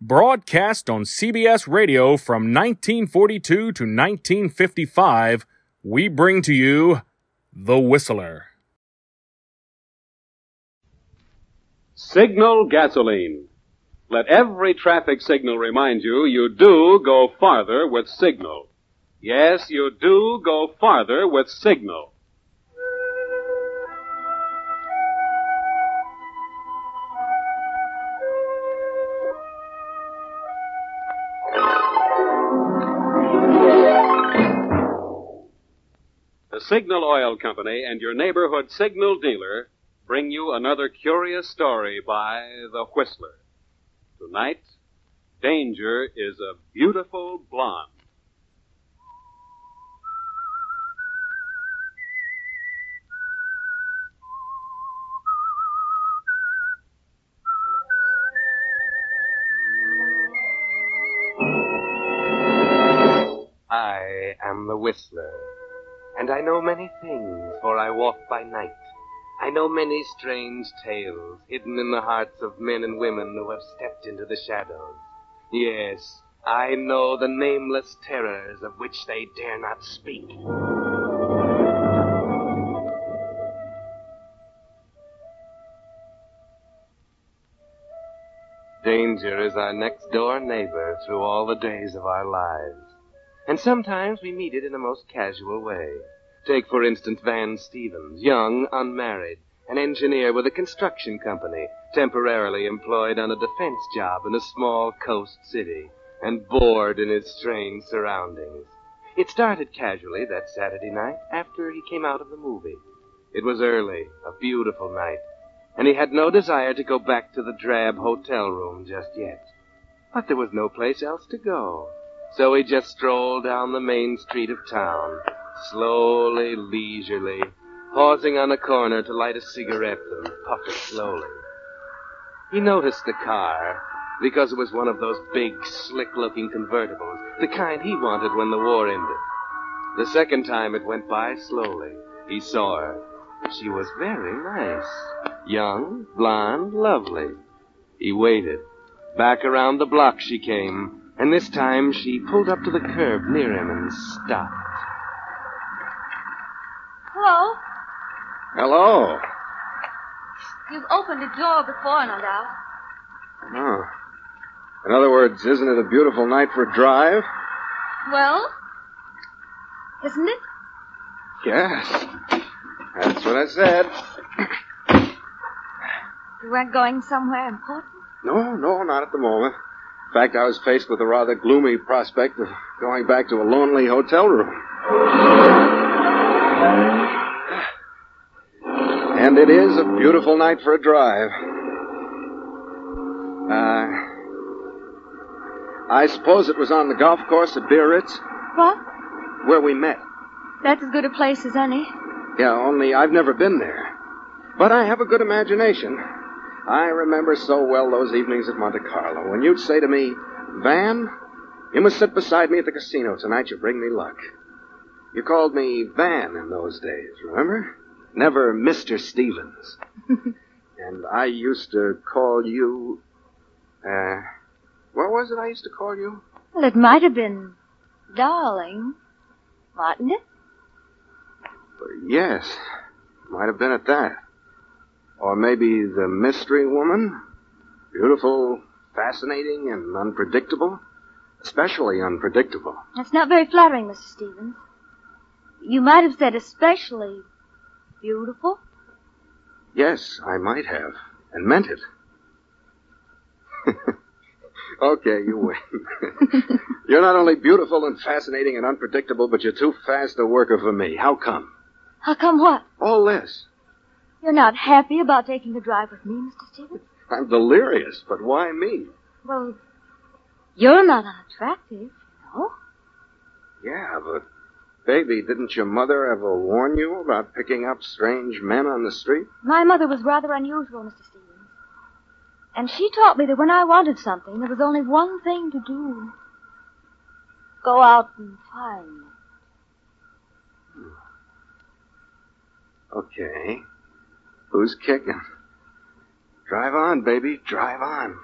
broadcast on CBS Radio from 1942 to 1955, we bring to you The Whistler. Signal gasoline. Let every traffic signal remind you you do go farther with Signal. Yes, you do go farther with Signal. Signal Oil Company and your neighborhood signal dealer bring you another curious story by The Whistler. Tonight, Danger is a beautiful blonde. I am the Whistler, and I know many things, for I walk by night. I know many strange tales hidden in the hearts of men and women who have stepped into the shadows. Yes, I know the nameless terrors of which they dare not speak. Danger is our next door neighbor through all the days of our lives. And sometimes we meet it in a most casual way. Take, for instance, Van Stevens, young, unmarried, an engineer with a construction company, temporarily employed on a defense job in a small coast city, and bored in his strange surroundings. It started casually that Saturday night after he came out of the movie. It was early, a beautiful night, and he had no desire to go back to the drab hotel room just yet. But there was no place else to go. So he just strolled down the main street of town, slowly, leisurely, pausing on a corner to light a cigarette and puff it slowly. He noticed the car because it was one of those big, slick-looking convertibles, the kind he wanted when the war ended. The second time it went by slowly, he saw her. She was very nice. Young, blonde, lovely. He waited. Back around the block she came, and this time she pulled up to the curb near him and stopped. Hello? Hello. You've opened a door before, no doubt. Oh. In other words, isn't it a beautiful night for a drive? Well? Isn't it? Yes. That's what I said. You weren't going somewhere important? No, no, not at the moment. In fact, I was faced with a rather gloomy prospect of going back to a lonely hotel room. And it is a beautiful night for a drive. Uh, I suppose it was on the golf course at Biarritz What? where we met. That's as good a place as any. Yeah, only I've never been there. But I have a good imagination. I remember so well those evenings at Monte Carlo when you'd say to me, Van, you must sit beside me at the casino tonight. You bring me luck. You called me Van in those days, remember? Never Mr. Stevens. and I used to call you. Uh, what was it I used to call you? Well, it might have been darling, mightn't it? Yes, might have been at that. Or maybe the mystery woman? Beautiful, fascinating, and unpredictable? Especially unpredictable. That's not very flattering, Mr. Stevens. You might have said especially beautiful. Yes, I might have, and meant it. okay, you win. you're not only beautiful and fascinating and unpredictable, but you're too fast a worker for me. How come? How come what? All this. You're not happy about taking a drive with me, Mr. Stevens? I'm delirious, but why me? Well, You're not unattractive, no? Yeah, but, baby, didn't your mother ever warn you about picking up strange men on the street? My mother was rather unusual, Mr. Stevens. And she taught me that when I wanted something, there was only one thing to do. Go out and find it. Okay. Who's kicking? Drive on, baby. Drive on.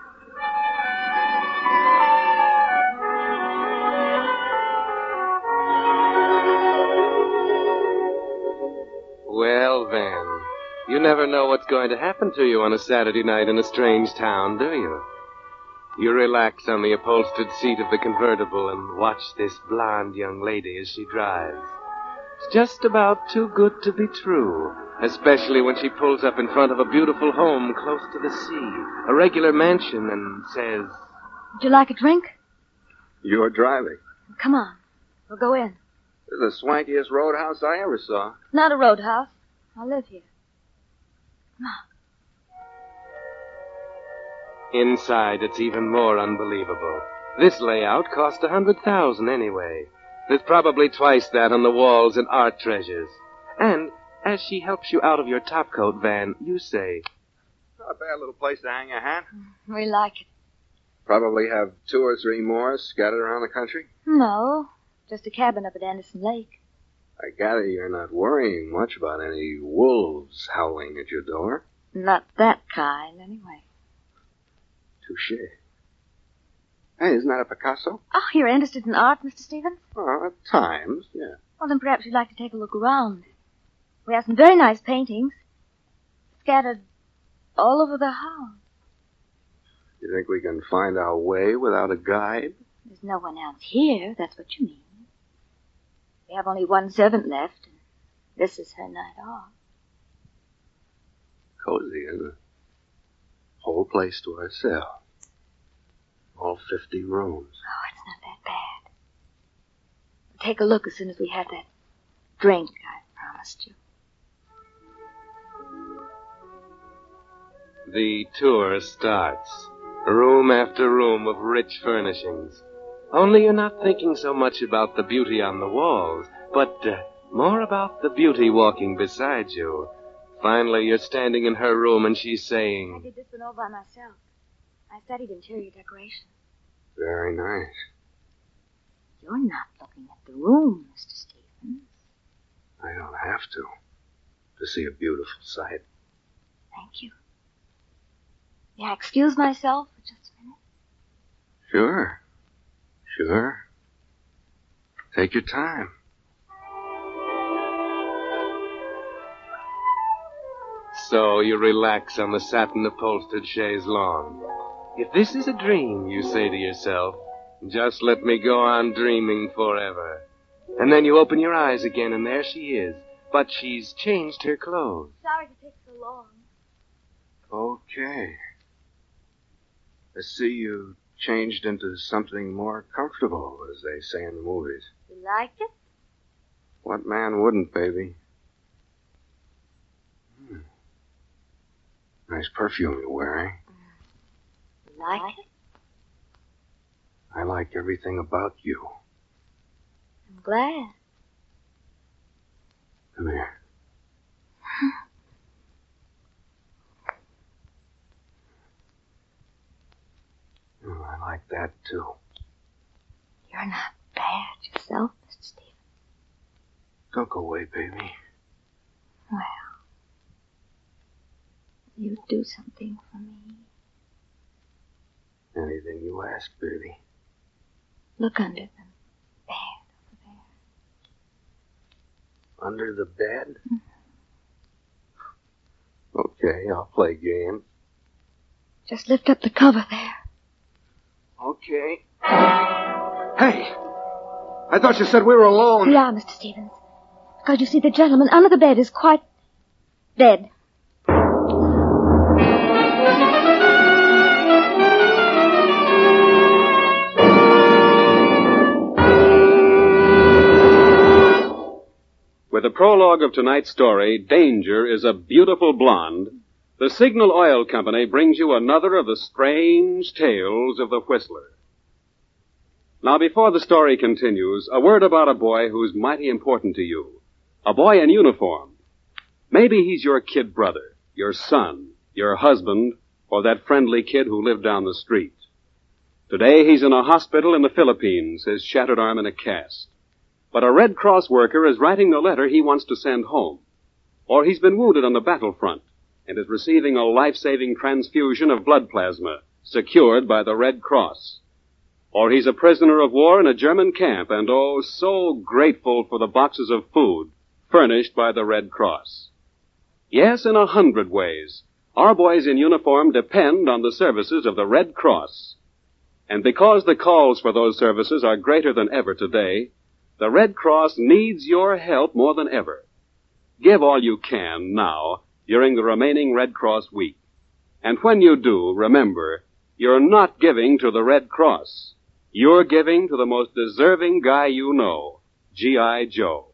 Well, Van, you never know what's going to happen to you on a Saturday night in a strange town, do you? You relax on the upholstered seat of the convertible and watch this blonde young lady as she drives. It's just about too good to be true, especially when she pulls up in front of a beautiful home close to the sea, a regular mansion, and says, Would you like a drink? You're driving. Come on. We'll go in. This is the swankiest roadhouse I ever saw. Not a roadhouse. I live here. Inside, it's even more unbelievable. This layout cost a hundred thousand anyway. There's probably twice that on the walls and art treasures. And as she helps you out of your topcoat van, you say, Not a bad little place to hang a hat. Mm, we like it. Probably have two or three more scattered around the country. No, just a cabin up at Anderson Lake. I gather you're not worrying much about any wolves howling at your door. Not that kind, anyway. Touche. Hey, isn't that a Picasso? Oh, you're interested in art, Mr. Stevens? Oh, at times, yeah. Well, then perhaps you'd like to take a look around. We have some very nice paintings scattered all over the house. You think we can find our way without a guide? There's no one else here, that's what you mean. We have only one servant left, and this is her night off. Cozy, isn't it? Whole place to ourselves. All 50 rooms. Oh, it's not that bad. We'll take a look as soon as we have that drink I promised you. The tour starts. Room after room of rich furnishings. Only you're not thinking so much about the beauty on the walls, but uh, more about the beauty walking beside you. Finally, you're standing in her room and she's saying, I did this one all by myself. I studied interior decoration. Very nice. You're not looking at the room, Mr. Stevens. I don't have to. To see a beautiful sight. Thank you. May I excuse myself for just a minute? Sure. Sure. Take your time. So you relax on the satin upholstered chaise longue. If this is a dream, you say to yourself, just let me go on dreaming forever. And then you open your eyes again, and there she is. But she's changed her clothes. Sorry to take so long. Okay. I see you changed into something more comfortable, as they say in the movies. You like it? What man wouldn't, baby? Hmm. Nice perfume you're wearing. You like it? I like everything about you. I'm glad. Come here. Oh, I like that too. You're not bad yourself, Mr. Stevens. Don't go away, baby. Well, you do something for me. Anything you ask, baby. Look under the bed over there. Under the bed? Mm-hmm. Okay, I'll play game. Just lift up the cover there. Okay. Hey! I thought you said we were alone. We are, Mr. Stevens. Because you see, the gentleman under the bed is quite dead. With the prologue of tonight's story, Danger is a beautiful blonde. The Signal Oil Company brings you another of the strange tales of the Whistler. Now, before the story continues, a word about a boy who's mighty important to you. A boy in uniform. Maybe he's your kid brother, your son, your husband, or that friendly kid who lived down the street. Today he's in a hospital in the Philippines, his shattered arm in a cast. But a Red Cross worker is writing the letter he wants to send home. Or he's been wounded on the battlefront and is receiving a life-saving transfusion of blood plasma secured by the Red Cross. Or he's a prisoner of war in a German camp and oh, so grateful for the boxes of food furnished by the Red Cross. Yes, in a hundred ways. Our boys in uniform depend on the services of the Red Cross. And because the calls for those services are greater than ever today, the Red Cross needs your help more than ever. Give all you can now during the remaining Red Cross week. And when you do, remember, you're not giving to the Red Cross. You're giving to the most deserving guy you know, G.I. Joe.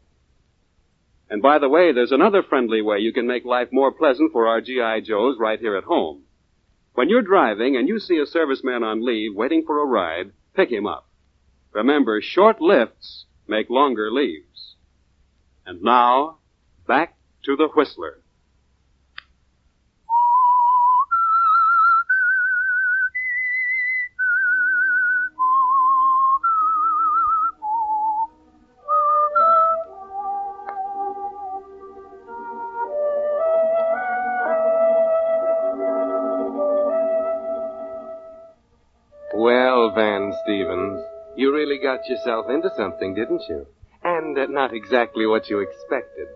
And by the way, there's another friendly way you can make life more pleasant for our G.I. Joes right here at home. When you're driving and you see a serviceman on leave waiting for a ride, pick him up. Remember, short lifts make longer leaves. And now, back to the Whistler. Stevens, you really got yourself into something, didn't you? And uh, not exactly what you expected.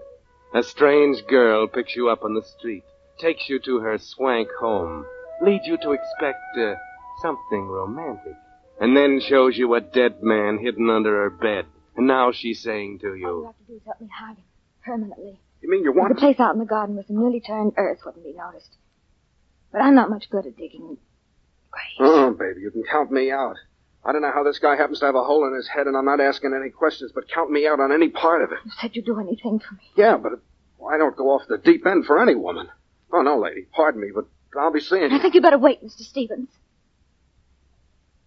A strange girl picks you up on the street, takes you to her swank home, leads you to expect uh, something romantic, and then shows you a dead man hidden under her bed. And now she's saying to All you you, have to do is help me hide him permanently. You mean you The want... place out in the garden with the newly turned earth wouldn't be noticed. But I'm not much good at digging graves. Oh, baby, you can count me out. I don't know how this guy happens to have a hole in his head, and I'm not asking any questions, but count me out on any part of it. You said you'd do anything for me. Yeah, but I don't go off the deep end for any woman. Oh, no, lady, pardon me, but I'll be seeing you. I think you better wait, Mr. Stevens.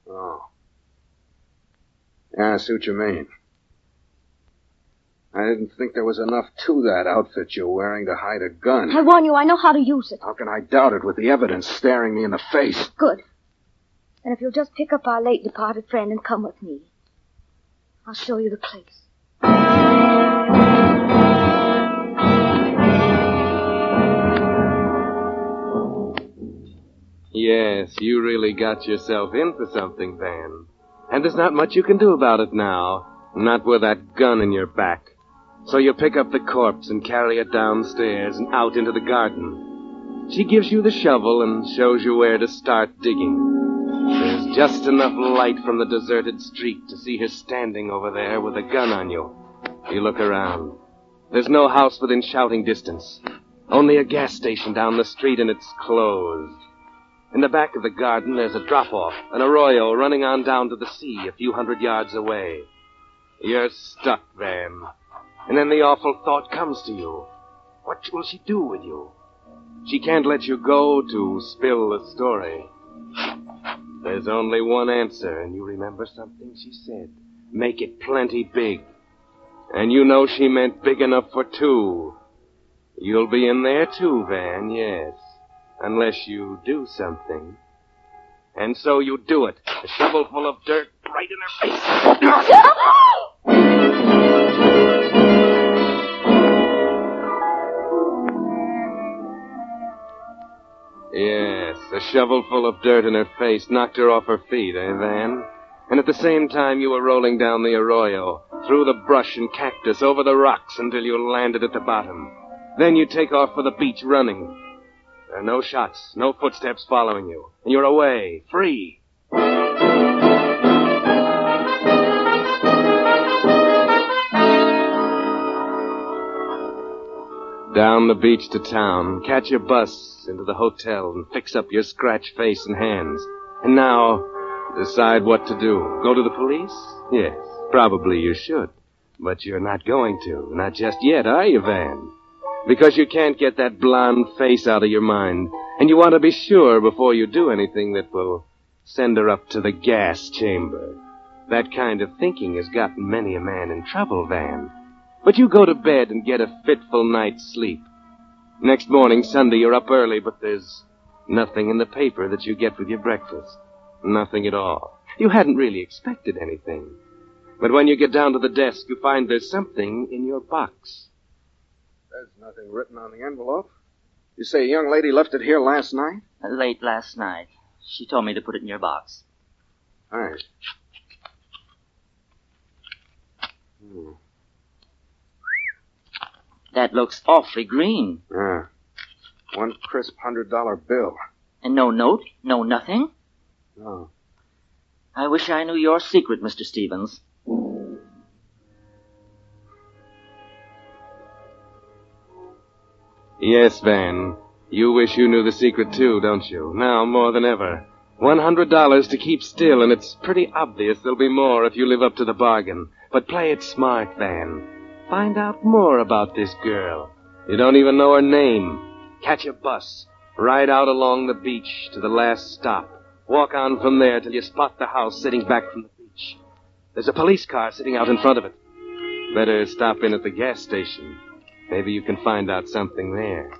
Oh. Yeah, I see what you mean. I didn't think there was enough to that outfit you're wearing to hide a gun. I warn you, I know how to use it. How can I doubt it with the evidence staring me in the face? Good. And if you'll just pick up our late departed friend and come with me, I'll show you the place. Yes, you really got yourself in for something, Van. And there's not much you can do about it now. Not with that gun in your back. So you pick up the corpse and carry it downstairs and out into the garden. She gives you the shovel and shows you where to start digging. There's just enough light from the deserted street to see her standing over there with a gun on you. You look around. There's no house within shouting distance. Only a gas station down the street and it's closed. In the back of the garden, there's a drop-off, an arroyo running on down to the sea a few hundred yards away. You're stuck, Van. And then the awful thought comes to you. What will she do with you? She can't let you go to spill the story. There's only one answer, and you remember something she said. Make it plenty big. And you know she meant big enough for two. You'll be in there too, Van, yes unless you do something. And so you do it. A shovel full of dirt right in her face. yes, a shovel full of dirt in her face knocked her off her feet, eh, Van? And at the same time you were rolling down the arroyo, through the brush and cactus, over the rocks until you landed at the bottom. Then you take off for the beach running. There are no shots, no footsteps following you. And you're away, free. Down the beach to town, catch your bus into the hotel and fix up your scratch face and hands. And now, decide what to do. Go to the police? Yes, probably you should. But you're not going to. Not just yet, are you, Van? Because you can't get that blonde face out of your mind. And you want to be sure before you do anything that will send her up to the gas chamber. That kind of thinking has gotten many a man in trouble, Van. But you go to bed and get a fitful night's sleep. Next morning, Sunday, you're up early, but there's nothing in the paper that you get with your breakfast. Nothing at all. You hadn't really expected anything. But when you get down to the desk, you find there's something in your box. There's nothing written on the envelope. You say a young lady left it here last night? Late last night. She told me to put it in your box. All right. Hmm. That looks awfully green. Yeah. One crisp hundred dollar bill. And no note? No nothing? No. I wish I knew your secret, Mr. Stevens. Yes, Van. You wish you knew the secret too, don't you? Now more than ever. One hundred dollars to keep still, and it's pretty obvious there'll be more if you live up to the bargain. But play it smart, Van. Find out more about this girl. You don't even know her name. Catch a bus. Ride out along the beach to the last stop. Walk on from there till you spot the house sitting back from the beach. There's a police car sitting out in front of it. Better stop in at the gas station. Maybe you can find out something there.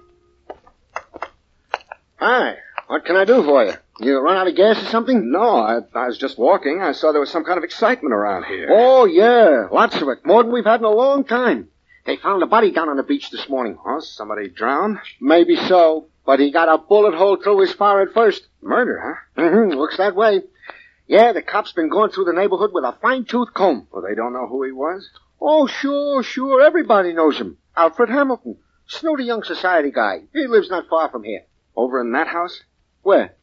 Hi. What can I do for you? You run out of gas or something? No, I, I was just walking. I saw there was some kind of excitement around here. Oh, yeah. Lots of it. More than we've had in a long time. They found a body down on the beach this morning. Oh, somebody drowned? Maybe so. But he got a bullet hole through his forehead first. Murder, huh? Mm-hmm. Looks that way. Yeah, the cops been going through the neighborhood with a fine-tooth comb. Well, they don't know who he was? Oh, sure, sure. Everybody knows him. Alfred Hamilton. Snooty young society guy. He lives not far from here. Over in that house? Where?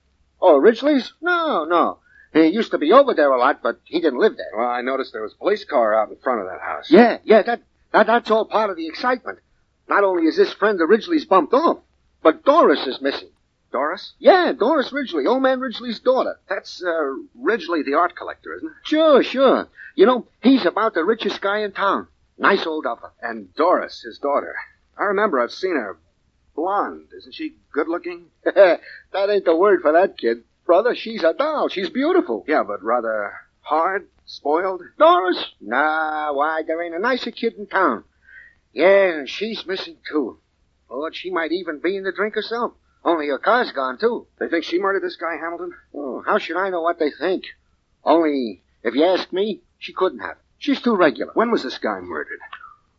Oh, Ridgely's? No, no. He used to be over there a lot, but he didn't live there. Well, I noticed there was a police car out in front of that house. Yeah, yeah, that, that that's all part of the excitement. Not only is this friend of Ridgely's bumped off, but Doris is missing. Doris? Yeah, Doris Ridgely, old man Ridgely's daughter. That's, uh, Ridgely the art collector, isn't it? Sure, sure. You know, he's about the richest guy in town. Nice old duffer. And Doris, his daughter. I remember I've seen her. Blonde. Isn't she good looking? that ain't the word for that kid. Brother, she's a doll. She's beautiful. Yeah, but rather hard, spoiled. Doris? Nah, why, there ain't a nicer kid in town. Yeah, and she's missing too. Lord, she might even be in the drink herself. Only her car's gone too. They think she murdered this guy, Hamilton? Oh, how should I know what they think? Only, if you ask me, she couldn't have. She's too regular. When was this guy murdered?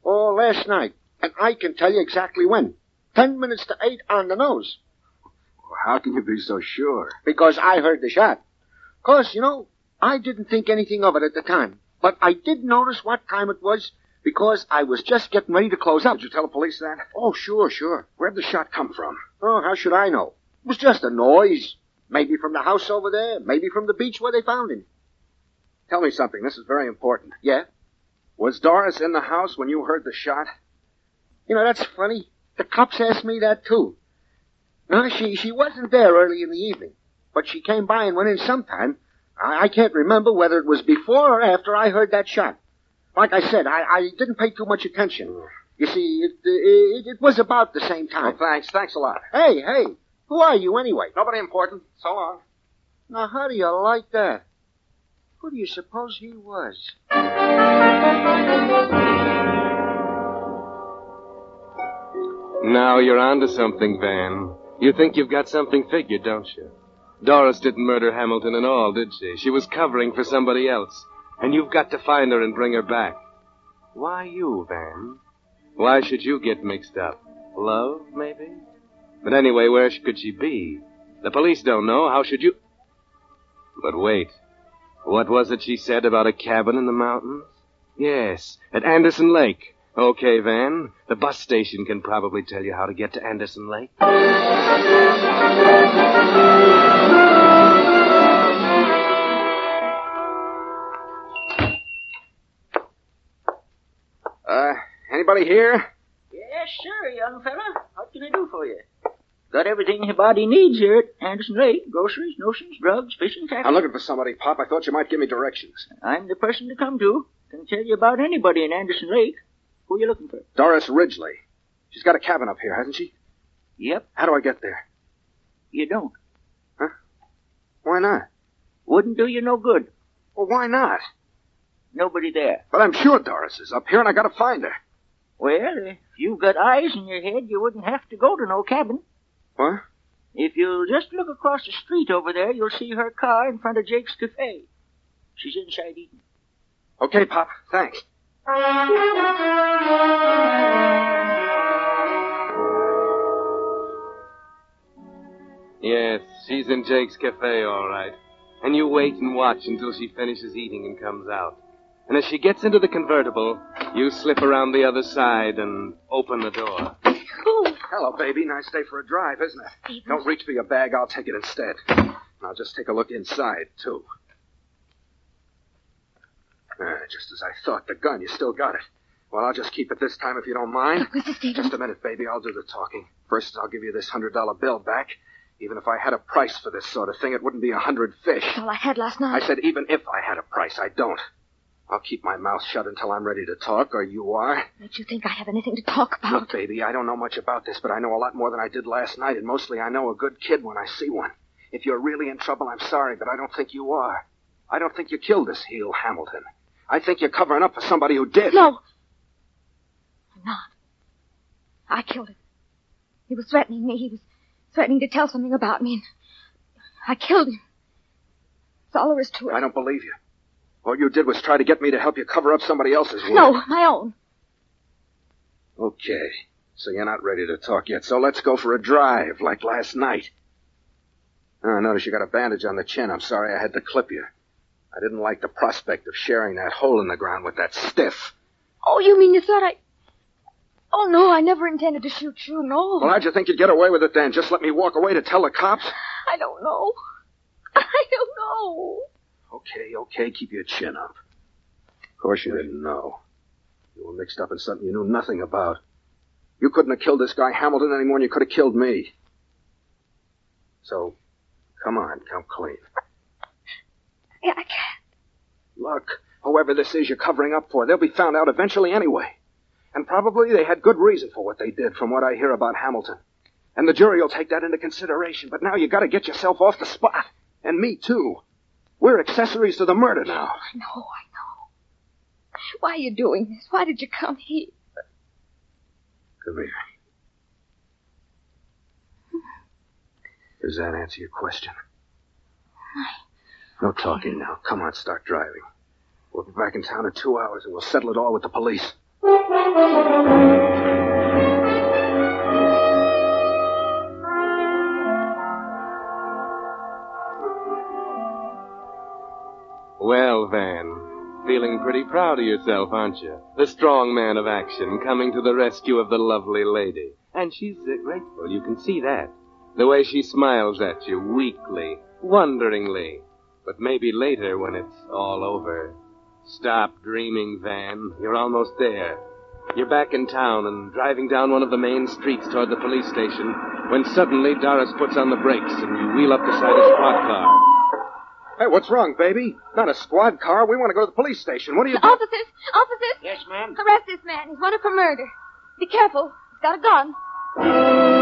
Oh, last night. And I can tell you exactly when. Ten minutes to eight on the nose. Well, how can you be so sure? Because I heard the shot. Cause, you know, I didn't think anything of it at the time. But I did notice what time it was because I was just getting ready to close up. Did you tell the police that? Oh, sure, sure. Where'd the shot come from? Oh, how should I know? It was just a noise. Maybe from the house over there, maybe from the beach where they found him. Tell me something. This is very important. Yeah? Was Doris in the house when you heard the shot? You know, that's funny. The cops asked me that too. No, she she wasn't there early in the evening, but she came by and went in sometime. I, I can't remember whether it was before or after I heard that shot. Like I said, I, I didn't pay too much attention. You see, it, it, it was about the same time. Oh, thanks. Thanks a lot. Hey, hey, who are you anyway? Nobody important. So long. Now, how do you like that? Who do you suppose he was? Now you're onto something, Van. You think you've got something figured, don't you? Doris didn't murder Hamilton at all, did she? She was covering for somebody else. And you've got to find her and bring her back. Why you, Van? Why should you get mixed up? Love, maybe? But anyway, where could she be? The police don't know. How should you? But wait. What was it she said about a cabin in the mountains? Yes, at Anderson Lake. Okay, Van. The bus station can probably tell you how to get to Anderson Lake. Uh, anybody here? Yes, sir, young fella. What can I do for you? Got everything your body needs here at Anderson Lake. Groceries, notions, drugs, fishing tackle. I'm looking for somebody, Pop. I thought you might give me directions. I'm the person to come to. Can tell you about anybody in Anderson Lake. Who are you looking for? Doris Ridgely. She's got a cabin up here, hasn't she? Yep, How do I get there? you don't. Huh? Why not? Wouldn't do you no good. Well, why not? nobody there. But I'm sure Doris is up here, and I gotta find her. Well, if you've got eyes in your head, you wouldn't have to go to no cabin. What? If you'll just look across the street over there, you'll see her car in front of Jake's Cafe. She's inside eating. Okay, Pop. Thanks. Yes, she's in Jake's cafe, all right. And you wait and watch until she finishes eating and comes out. And as she gets into the convertible, you slip around the other side and open the door. Oh, Hello, baby. Nice day for a drive, isn't it? Stevens. Don't reach for your bag. I'll take it instead. And I'll just take a look inside, too. Ah, just as I thought. The gun. You still got it. Well, I'll just keep it this time if you don't mind. Look, Mr. Stevens. Just a minute, baby. I'll do the talking. First, I'll give you this hundred dollar bill back. Even if I had a price for this sort of thing, it wouldn't be a hundred fish. That's all I had last night. I said even if I had a price. I don't. I'll keep my mouth shut until I'm ready to talk, or you are. Don't you think I have anything to talk about. Look, baby, I don't know much about this, but I know a lot more than I did last night, and mostly I know a good kid when I see one. If you're really in trouble, I'm sorry, but I don't think you are. I don't think you killed this heel Hamilton. I think you're covering up for somebody who did. No. I'm not. I killed him. He was threatening me. He was threatening to tell something about me, and I killed him. That's all there is to it. I don't believe you. All you did was try to get me to help you cover up somebody else's work. No, my own. Okay. So you're not ready to talk yet, so let's go for a drive, like last night. Oh, I notice you got a bandage on the chin. I'm sorry I had to clip you. I didn't like the prospect of sharing that hole in the ground with that stiff. Oh, you mean you thought I... Oh, no, I never intended to shoot you, no. Well, how'd you think you'd get away with it then? Just let me walk away to tell the cops? I don't know. I don't know. Okay, okay, keep your chin up. Of course you didn't know. You were mixed up in something you knew nothing about. You couldn't have killed this guy Hamilton any more than you could have killed me. So, come on, come clean. I, I can't. Look, whoever this is you're covering up for, they'll be found out eventually anyway. And probably they had good reason for what they did from what I hear about Hamilton. And the jury will take that into consideration, but now you gotta get yourself off the spot. And me too. We're accessories to the murder now. I know, I know. Why are you doing this? Why did you come here? Come here. Does that answer your question? No talking now. Come on, start driving. We'll be back in town in two hours and we'll settle it all with the police. Well, Van, feeling pretty proud of yourself, aren't you? The strong man of action coming to the rescue of the lovely lady. And she's uh, grateful, you can see that. The way she smiles at you, weakly, wonderingly. But maybe later when it's all over. Stop dreaming, Van. You're almost there. You're back in town and driving down one of the main streets toward the police station when suddenly Doris puts on the brakes and you wheel up beside a squad car. Hey, what's wrong, baby? Not a squad car. We want to go to the police station. What are you doing? Officers! Officers! Yes, ma'am. Arrest this man. He's wanted for murder. Be careful. He's got a gun.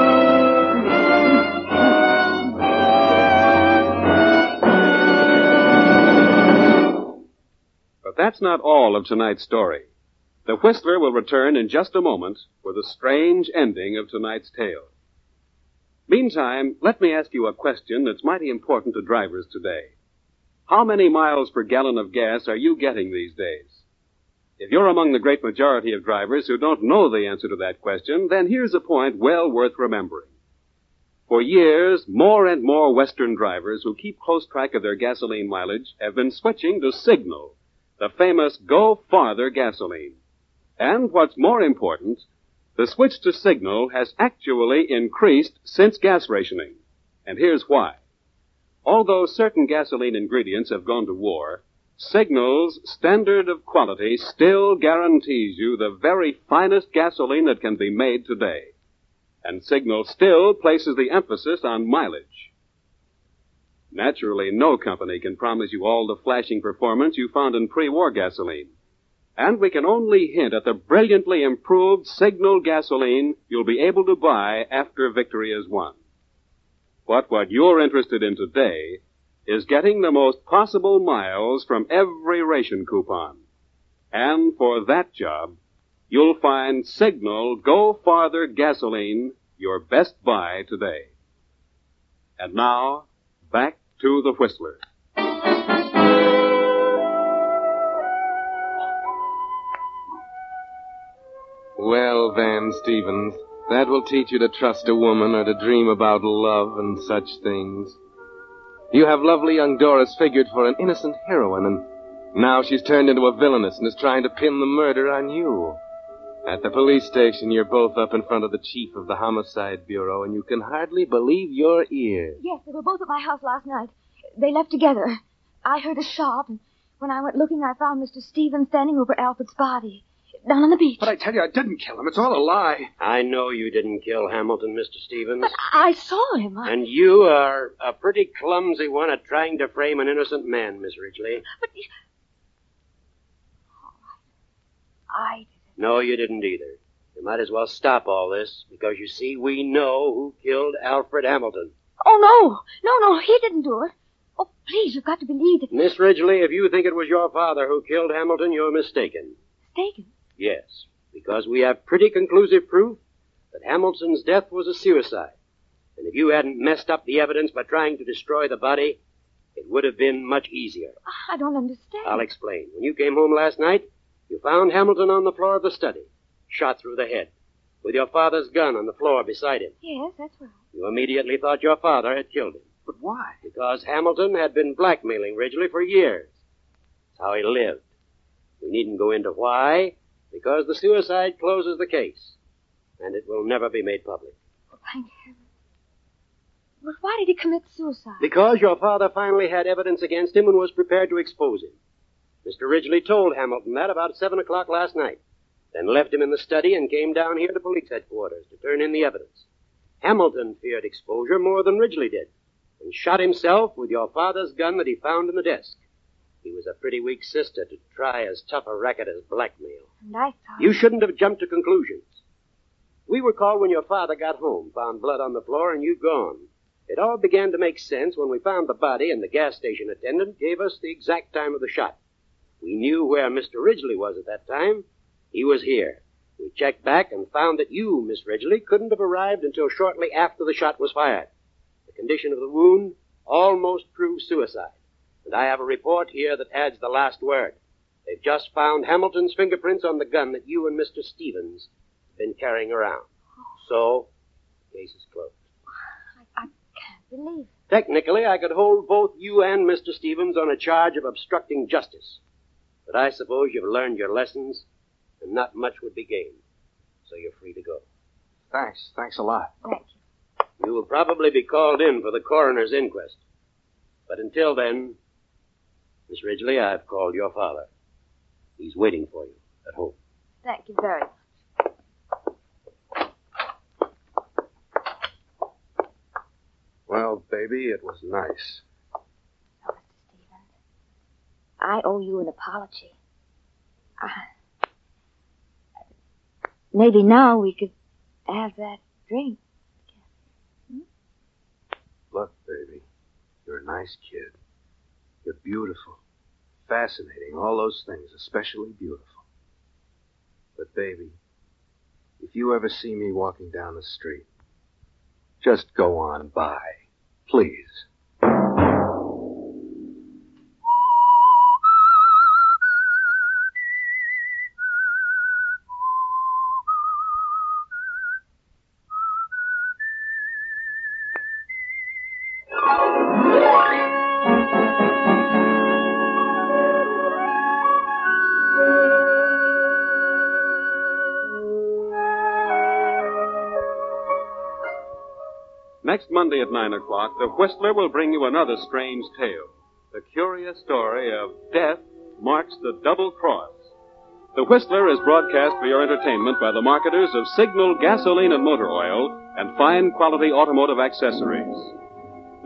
But that's not all of tonight's story. The Whistler will return in just a moment with a strange ending of tonight's tale. Meantime, let me ask you a question that's mighty important to drivers today. How many miles per gallon of gas are you getting these days? If you're among the great majority of drivers who don't know the answer to that question, then here's a point well worth remembering. For years, more and more Western drivers who keep close track of their gasoline mileage have been switching to Signal, the famous Go Farther gasoline. And what's more important, the switch to Signal has actually increased since gas rationing. And here's why. Although certain gasoline ingredients have gone to war, Signal's standard of quality still guarantees you the very finest gasoline that can be made today. And Signal still places the emphasis on mileage. Naturally, no company can promise you all the flashing performance you found in pre-war gasoline. And we can only hint at the brilliantly improved Signal gasoline you'll be able to buy after victory is won. But what you're interested in today is getting the most possible miles from every ration coupon. And for that job, you'll find Signal Go Farther Gasoline your best buy today. And now, back to the Whistler. Well, Van Stevens, that will teach you to trust a woman or to dream about love and such things. You have lovely young Doris figured for an innocent heroine, and now she's turned into a villainess and is trying to pin the murder on you. At the police station, you're both up in front of the chief of the Homicide Bureau, and you can hardly believe your ears. Yes, they were both at my house last night. They left together. I heard a shot, and when I went looking, I found Mr. Stevens standing over Alfred's body. Down on the beach. But I tell you, I didn't kill him. It's all a lie. I know you didn't kill Hamilton, Mr. Stevens. But I saw him. I... And you are a pretty clumsy one at trying to frame an innocent man, Miss Ridgely. But... I did it. No, you didn't either. You might as well stop all this, because you see, we know who killed Alfred Hamilton. Oh, no. No, no, he didn't do it. Oh, please, you've got to believe it. Miss Ridgely, if you think it was your father who killed Hamilton, you're mistaken. Mistaken? Yes, because we have pretty conclusive proof that Hamilton's death was a suicide. And if you hadn't messed up the evidence by trying to destroy the body, it would have been much easier. I don't understand. I'll explain. When you came home last night, you found Hamilton on the floor of the study, shot through the head, with your father's gun on the floor beside him. Yes, that's right. You immediately thought your father had killed him. But why? Because Hamilton had been blackmailing Ridgely for years. That's how he lived. We needn't go into why, because the suicide closes the case, and it will never be made public. Oh, thank heaven. But why did he commit suicide? Because your father finally had evidence against him and was prepared to expose him. Mr. Ridgely told Hamilton that about seven o'clock last night, then left him in the study and came down here to police headquarters to turn in the evidence. Hamilton feared exposure more than Ridgely did, and shot himself with your father's gun that he found in the desk. He was a pretty weak sister to try as tough a racket as blackmail. And I thought... You shouldn't have jumped to conclusions. We were called when your father got home, found blood on the floor, and you gone. It all began to make sense when we found the body and the gas station attendant gave us the exact time of the shot. We knew where Mr. Ridgely was at that time. He was here. We checked back and found that you, Miss Ridgely, couldn't have arrived until shortly after the shot was fired. The condition of the wound almost proved suicide. And I have a report here that adds the last word. They've just found Hamilton's fingerprints on the gun that you and Mr. Stevens have been carrying around. So, the case is closed. I, I can't believe it. Technically, I could hold both you and Mr. Stevens on a charge of obstructing justice. But I suppose you've learned your lessons, and not much would be gained. So you're free to go. Thanks. Thanks a lot. Thank you. You will probably be called in for the coroner's inquest. But until then, Miss Ridgely, I've called your father. He's waiting for you at home. Thank you very much. Well, baby, it was nice. I owe you an apology. Maybe now we could have that drink. Look, baby, you're a nice kid. You're beautiful, fascinating, all those things, especially beautiful. But, baby, if you ever see me walking down the street, just go on by, please. Monday at 9 o'clock, the Whistler will bring you another strange tale. The curious story of Death Marks the Double Cross. The Whistler is broadcast for your entertainment by the marketers of Signal gasoline and motor oil and fine quality automotive accessories.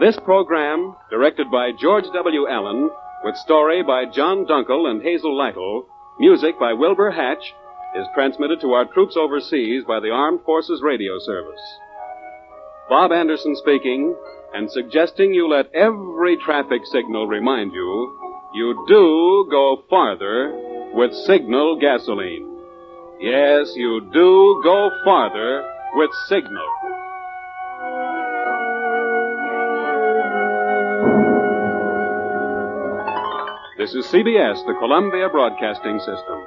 This program, directed by George W. Allen, with story by John Dunkel and Hazel Lytle, music by Wilbur Hatch, is transmitted to our troops overseas by the Armed Forces Radio Service. Bob Anderson speaking, and suggesting you let every traffic signal remind you you do go farther with Signal gasoline. Yes, you do go farther with Signal. This is CBS, the Columbia Broadcasting System.